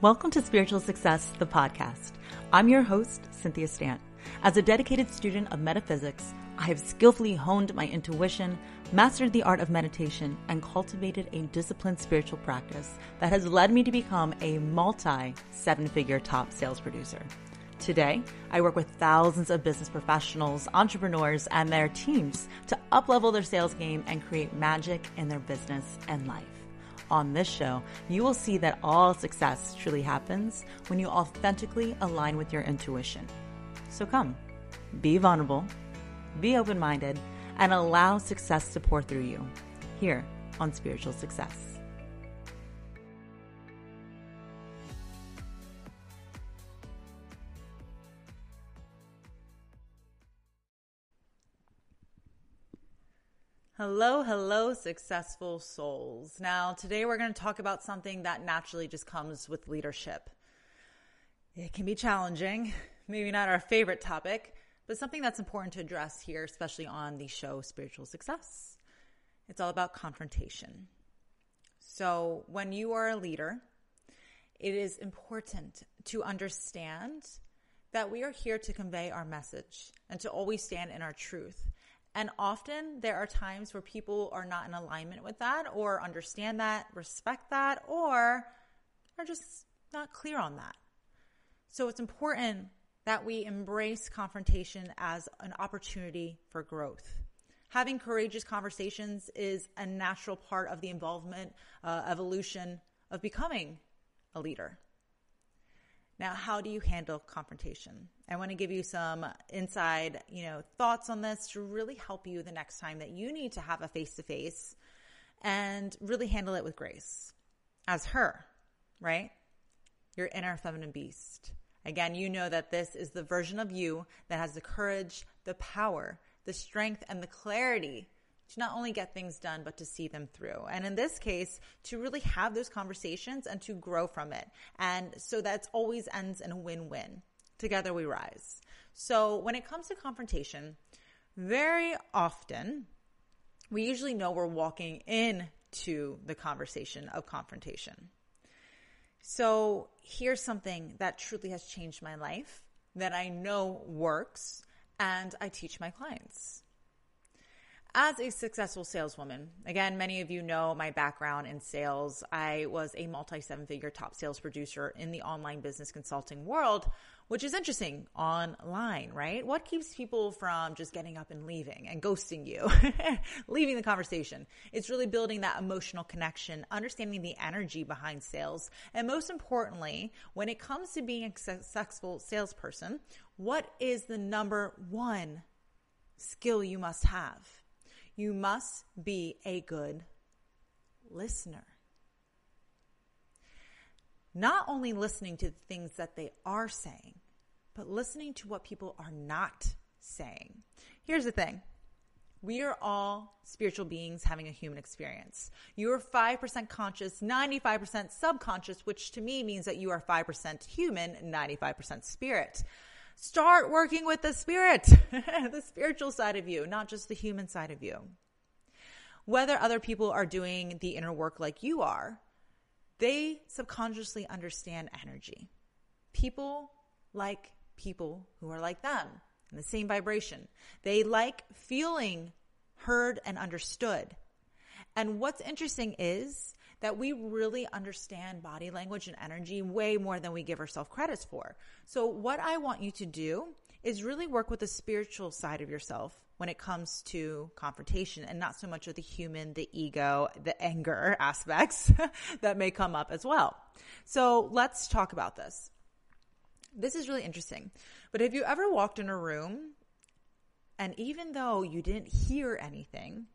Welcome to Spiritual Success, the podcast. I'm your host, Cynthia Stant. As a dedicated student of metaphysics, I have skillfully honed my intuition, mastered the art of meditation, and cultivated a disciplined spiritual practice that has led me to become a multi seven figure top sales producer. Today, I work with thousands of business professionals, entrepreneurs, and their teams to uplevel their sales game and create magic in their business and life on this show, you will see that all success truly happens when you authentically align with your intuition. So come, be vulnerable, be open minded, and allow success to pour through you here on Spiritual Success. Hello, hello, successful souls. Now, today we're going to talk about something that naturally just comes with leadership. It can be challenging, maybe not our favorite topic, but something that's important to address here, especially on the show Spiritual Success. It's all about confrontation. So, when you are a leader, it is important to understand that we are here to convey our message and to always stand in our truth and often there are times where people are not in alignment with that or understand that, respect that, or are just not clear on that. So it's important that we embrace confrontation as an opportunity for growth. Having courageous conversations is a natural part of the involvement, uh, evolution of becoming a leader. Now, how do you handle confrontation? I want to give you some inside, you know, thoughts on this to really help you the next time that you need to have a face to face and really handle it with grace as her, right? Your inner feminine beast. Again, you know that this is the version of you that has the courage, the power, the strength, and the clarity to not only get things done, but to see them through. And in this case, to really have those conversations and to grow from it. And so that always ends in a win win. Together we rise. So when it comes to confrontation, very often we usually know we're walking into the conversation of confrontation. So here's something that truly has changed my life that I know works and I teach my clients. As a successful saleswoman, again, many of you know my background in sales. I was a multi seven figure top sales producer in the online business consulting world, which is interesting online, right? What keeps people from just getting up and leaving and ghosting you, leaving the conversation? It's really building that emotional connection, understanding the energy behind sales. And most importantly, when it comes to being a successful salesperson, what is the number one skill you must have? You must be a good listener. Not only listening to the things that they are saying, but listening to what people are not saying. Here's the thing. We are all spiritual beings having a human experience. You are 5% conscious, 95% subconscious, which to me means that you are 5% human, 95% spirit. Start working with the spirit, the spiritual side of you, not just the human side of you. Whether other people are doing the inner work like you are, they subconsciously understand energy. People like people who are like them in the same vibration. They like feeling heard and understood. And what's interesting is that we really understand body language and energy way more than we give ourselves credit for. So what I want you to do is really work with the spiritual side of yourself when it comes to confrontation and not so much of the human, the ego, the anger aspects that may come up as well. So let's talk about this. This is really interesting. But have you ever walked in a room and even though you didn't hear anything,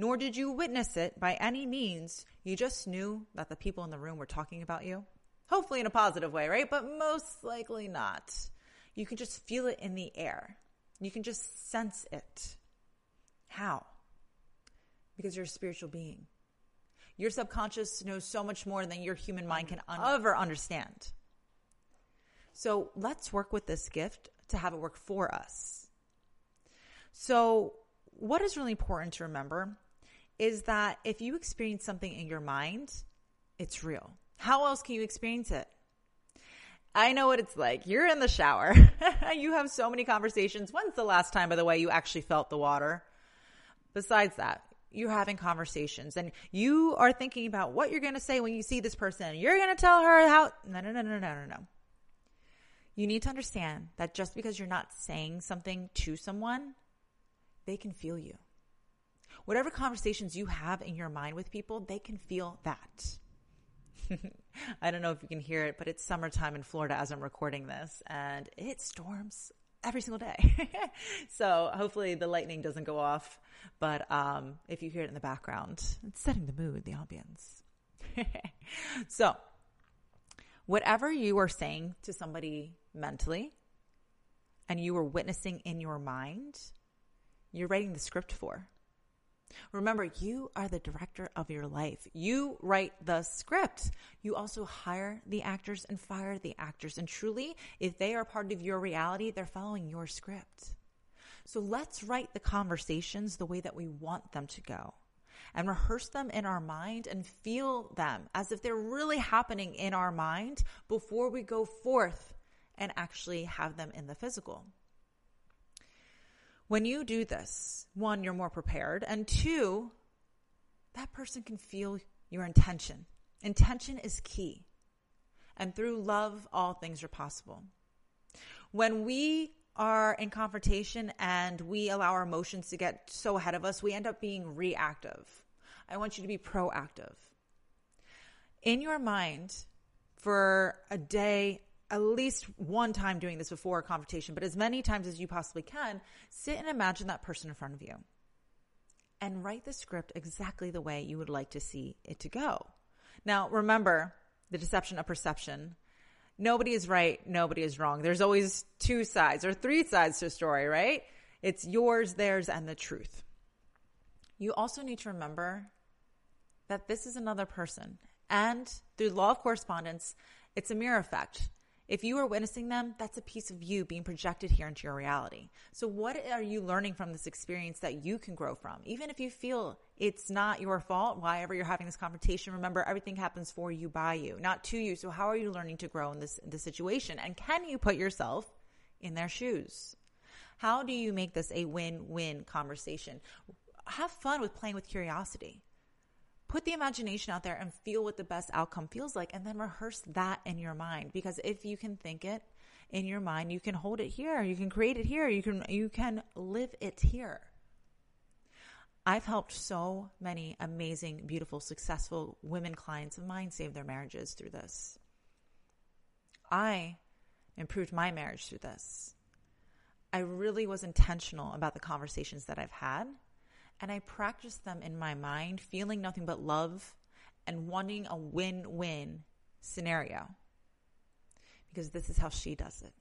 nor did you witness it by any means. You just knew that the people in the room were talking about you. Hopefully in a positive way, right? But most likely not. You can just feel it in the air. You can just sense it. How? Because you're a spiritual being. Your subconscious knows so much more than your human mind can ever understand. So let's work with this gift to have it work for us. So, what is really important to remember is that if you experience something in your mind, it's real. How else can you experience it? I know what it's like. You're in the shower. you have so many conversations. When's the last time, by the way, you actually felt the water? Besides that, you're having conversations and you are thinking about what you're going to say when you see this person. You're going to tell her how. No, no, no, no, no, no, no. You need to understand that just because you're not saying something to someone, they can feel you. Whatever conversations you have in your mind with people, they can feel that. I don't know if you can hear it, but it's summertime in Florida as I'm recording this, and it storms every single day. so hopefully the lightning doesn't go off. But um, if you hear it in the background, it's setting the mood, the ambience. so, whatever you are saying to somebody mentally and you are witnessing in your mind, you're writing the script for. Remember, you are the director of your life. You write the script. You also hire the actors and fire the actors. And truly, if they are part of your reality, they're following your script. So let's write the conversations the way that we want them to go and rehearse them in our mind and feel them as if they're really happening in our mind before we go forth and actually have them in the physical. When you do this, one, you're more prepared, and two, that person can feel your intention. Intention is key. And through love, all things are possible. When we are in confrontation and we allow our emotions to get so ahead of us, we end up being reactive. I want you to be proactive. In your mind, for a day, at least one time doing this before a confrontation, but as many times as you possibly can, sit and imagine that person in front of you and write the script exactly the way you would like to see it to go. Now, remember the deception of perception. Nobody is right, nobody is wrong. There's always two sides or three sides to a story, right? It's yours, theirs, and the truth. You also need to remember that this is another person. And through law of correspondence, it's a mirror effect. If you are witnessing them, that's a piece of you being projected here into your reality. So, what are you learning from this experience that you can grow from? Even if you feel it's not your fault, why ever you're having this confrontation, remember everything happens for you, by you, not to you. So, how are you learning to grow in this, this situation? And can you put yourself in their shoes? How do you make this a win win conversation? Have fun with playing with curiosity put the imagination out there and feel what the best outcome feels like and then rehearse that in your mind because if you can think it in your mind you can hold it here you can create it here you can you can live it here I've helped so many amazing, beautiful, successful women clients of mine save their marriages through this. I improved my marriage through this. I really was intentional about the conversations that I've had and I practiced them in my mind, feeling nothing but love and wanting a win win scenario. Because this is how she does it.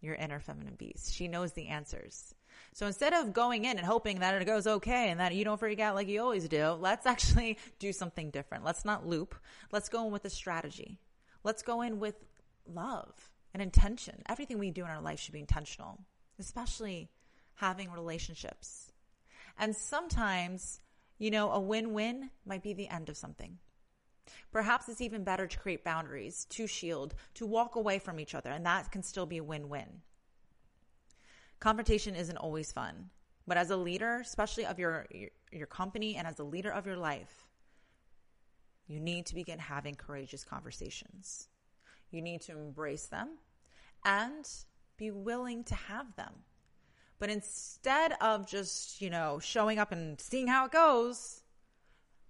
Your inner feminine beast. She knows the answers. So instead of going in and hoping that it goes okay and that you don't freak out like you always do, let's actually do something different. Let's not loop. Let's go in with a strategy. Let's go in with love and intention. Everything we do in our life should be intentional, especially having relationships and sometimes, you know, a win win might be the end of something. Perhaps it's even better to create boundaries, to shield, to walk away from each other, and that can still be a win win. Confrontation isn't always fun, but as a leader, especially of your, your, your company and as a leader of your life, you need to begin having courageous conversations. You need to embrace them and be willing to have them. But instead of just, you know, showing up and seeing how it goes,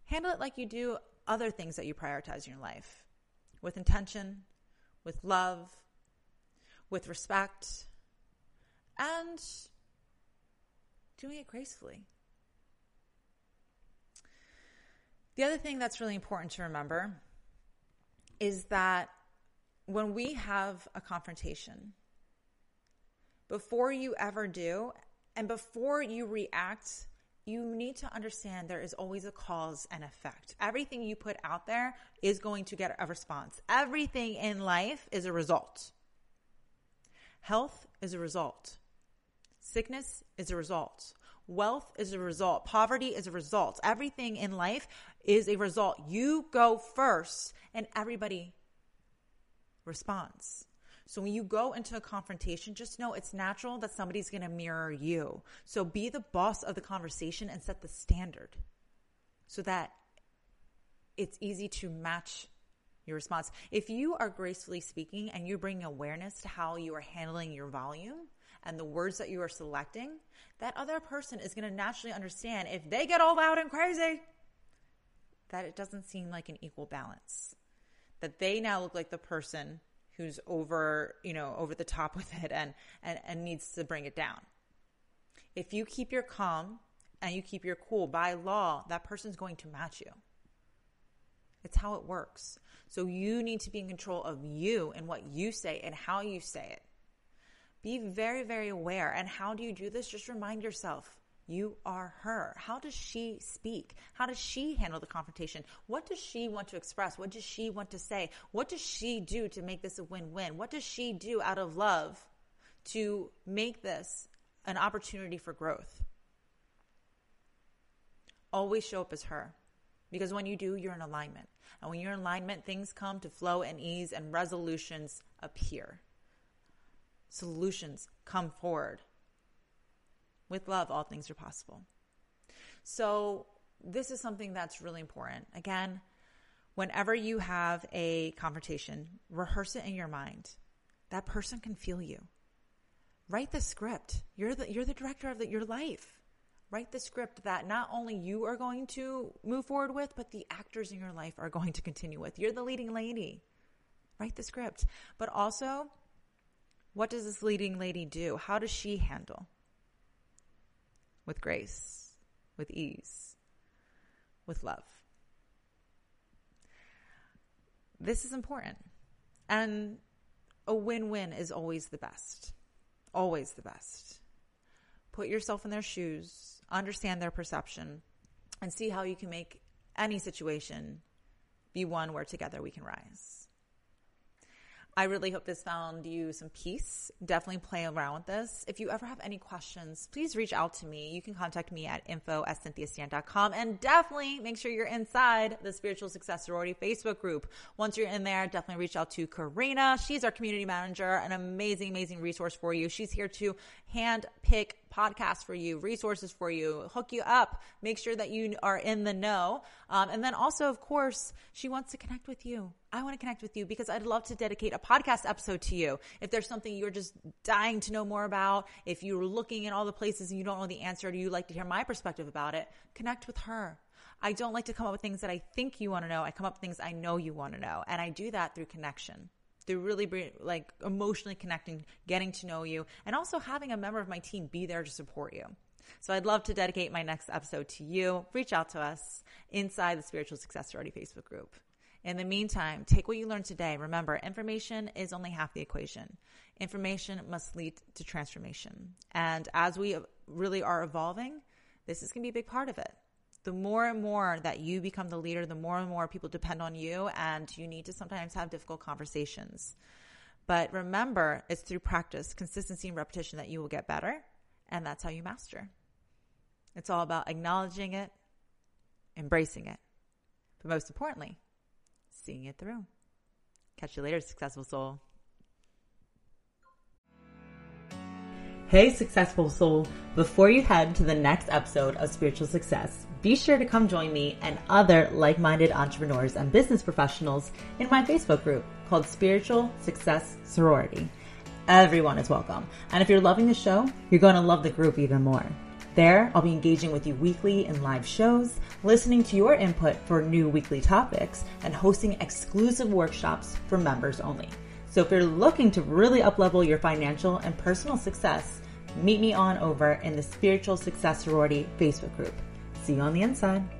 handle it like you do other things that you prioritize in your life with intention, with love, with respect, and doing it gracefully. The other thing that's really important to remember is that when we have a confrontation, before you ever do and before you react, you need to understand there is always a cause and effect. Everything you put out there is going to get a response. Everything in life is a result. Health is a result. Sickness is a result. Wealth is a result. Poverty is a result. Everything in life is a result. You go first and everybody responds. So when you go into a confrontation, just know it's natural that somebody's going to mirror you. So be the boss of the conversation and set the standard so that it's easy to match your response. If you are gracefully speaking and you bring awareness to how you are handling your volume and the words that you are selecting, that other person is going to naturally understand if they get all loud and crazy, that it doesn't seem like an equal balance. That they now look like the person who's over, you know, over the top with it and, and, and needs to bring it down. If you keep your calm and you keep your cool by law, that person's going to match you. It's how it works. So you need to be in control of you and what you say and how you say it. Be very, very aware. And how do you do this? Just remind yourself you are her. How does she speak? How does she handle the confrontation? What does she want to express? What does she want to say? What does she do to make this a win win? What does she do out of love to make this an opportunity for growth? Always show up as her. Because when you do, you're in alignment. And when you're in alignment, things come to flow and ease and resolutions appear. Solutions come forward with love, all things are possible. So, this is something that's really important. Again, whenever you have a confrontation, rehearse it in your mind. That person can feel you. Write the script. You're the, you're the director of the, your life. Write the script that not only you are going to move forward with, but the actors in your life are going to continue with. You're the leading lady. Write the script. But also, what does this leading lady do? How does she handle? With grace, with ease, with love. This is important. And a win win is always the best. Always the best. Put yourself in their shoes, understand their perception, and see how you can make any situation be one where together we can rise. I really hope this found you some peace. Definitely play around with this. If you ever have any questions, please reach out to me. You can contact me at info at cynthiastan.com and definitely make sure you're inside the Spiritual Success Sorority Facebook group. Once you're in there, definitely reach out to Karina. She's our community manager, an amazing, amazing resource for you. She's here to hand pick podcasts for you, resources for you, hook you up, make sure that you are in the know. Um, and then also, of course, she wants to connect with you. I want to connect with you because I'd love to dedicate a podcast episode to you. If there's something you're just dying to know more about, if you're looking in all the places and you don't know the answer, do you like to hear my perspective about it? Connect with her. I don't like to come up with things that I think you want to know. I come up with things I know you want to know. And I do that through connection they're really like emotionally connecting, getting to know you, and also having a member of my team be there to support you. So I'd love to dedicate my next episode to you. Reach out to us inside the Spiritual Success Sorority Facebook group. In the meantime, take what you learned today. Remember, information is only half the equation. Information must lead to transformation. And as we really are evolving, this is going to be a big part of it the more and more that you become the leader, the more and more people depend on you, and you need to sometimes have difficult conversations. But remember, it's through practice, consistency, and repetition that you will get better, and that's how you master. It's all about acknowledging it, embracing it, but most importantly, seeing it through. Catch you later, successful soul. Hey, successful soul. Before you head to the next episode of Spiritual Success, be sure to come join me and other like minded entrepreneurs and business professionals in my Facebook group called Spiritual Success Sorority. Everyone is welcome. And if you're loving the show, you're going to love the group even more. There, I'll be engaging with you weekly in live shows, listening to your input for new weekly topics, and hosting exclusive workshops for members only. So if you're looking to really uplevel your financial and personal success, meet me on over in the Spiritual Success Sorority Facebook group. See you on the inside.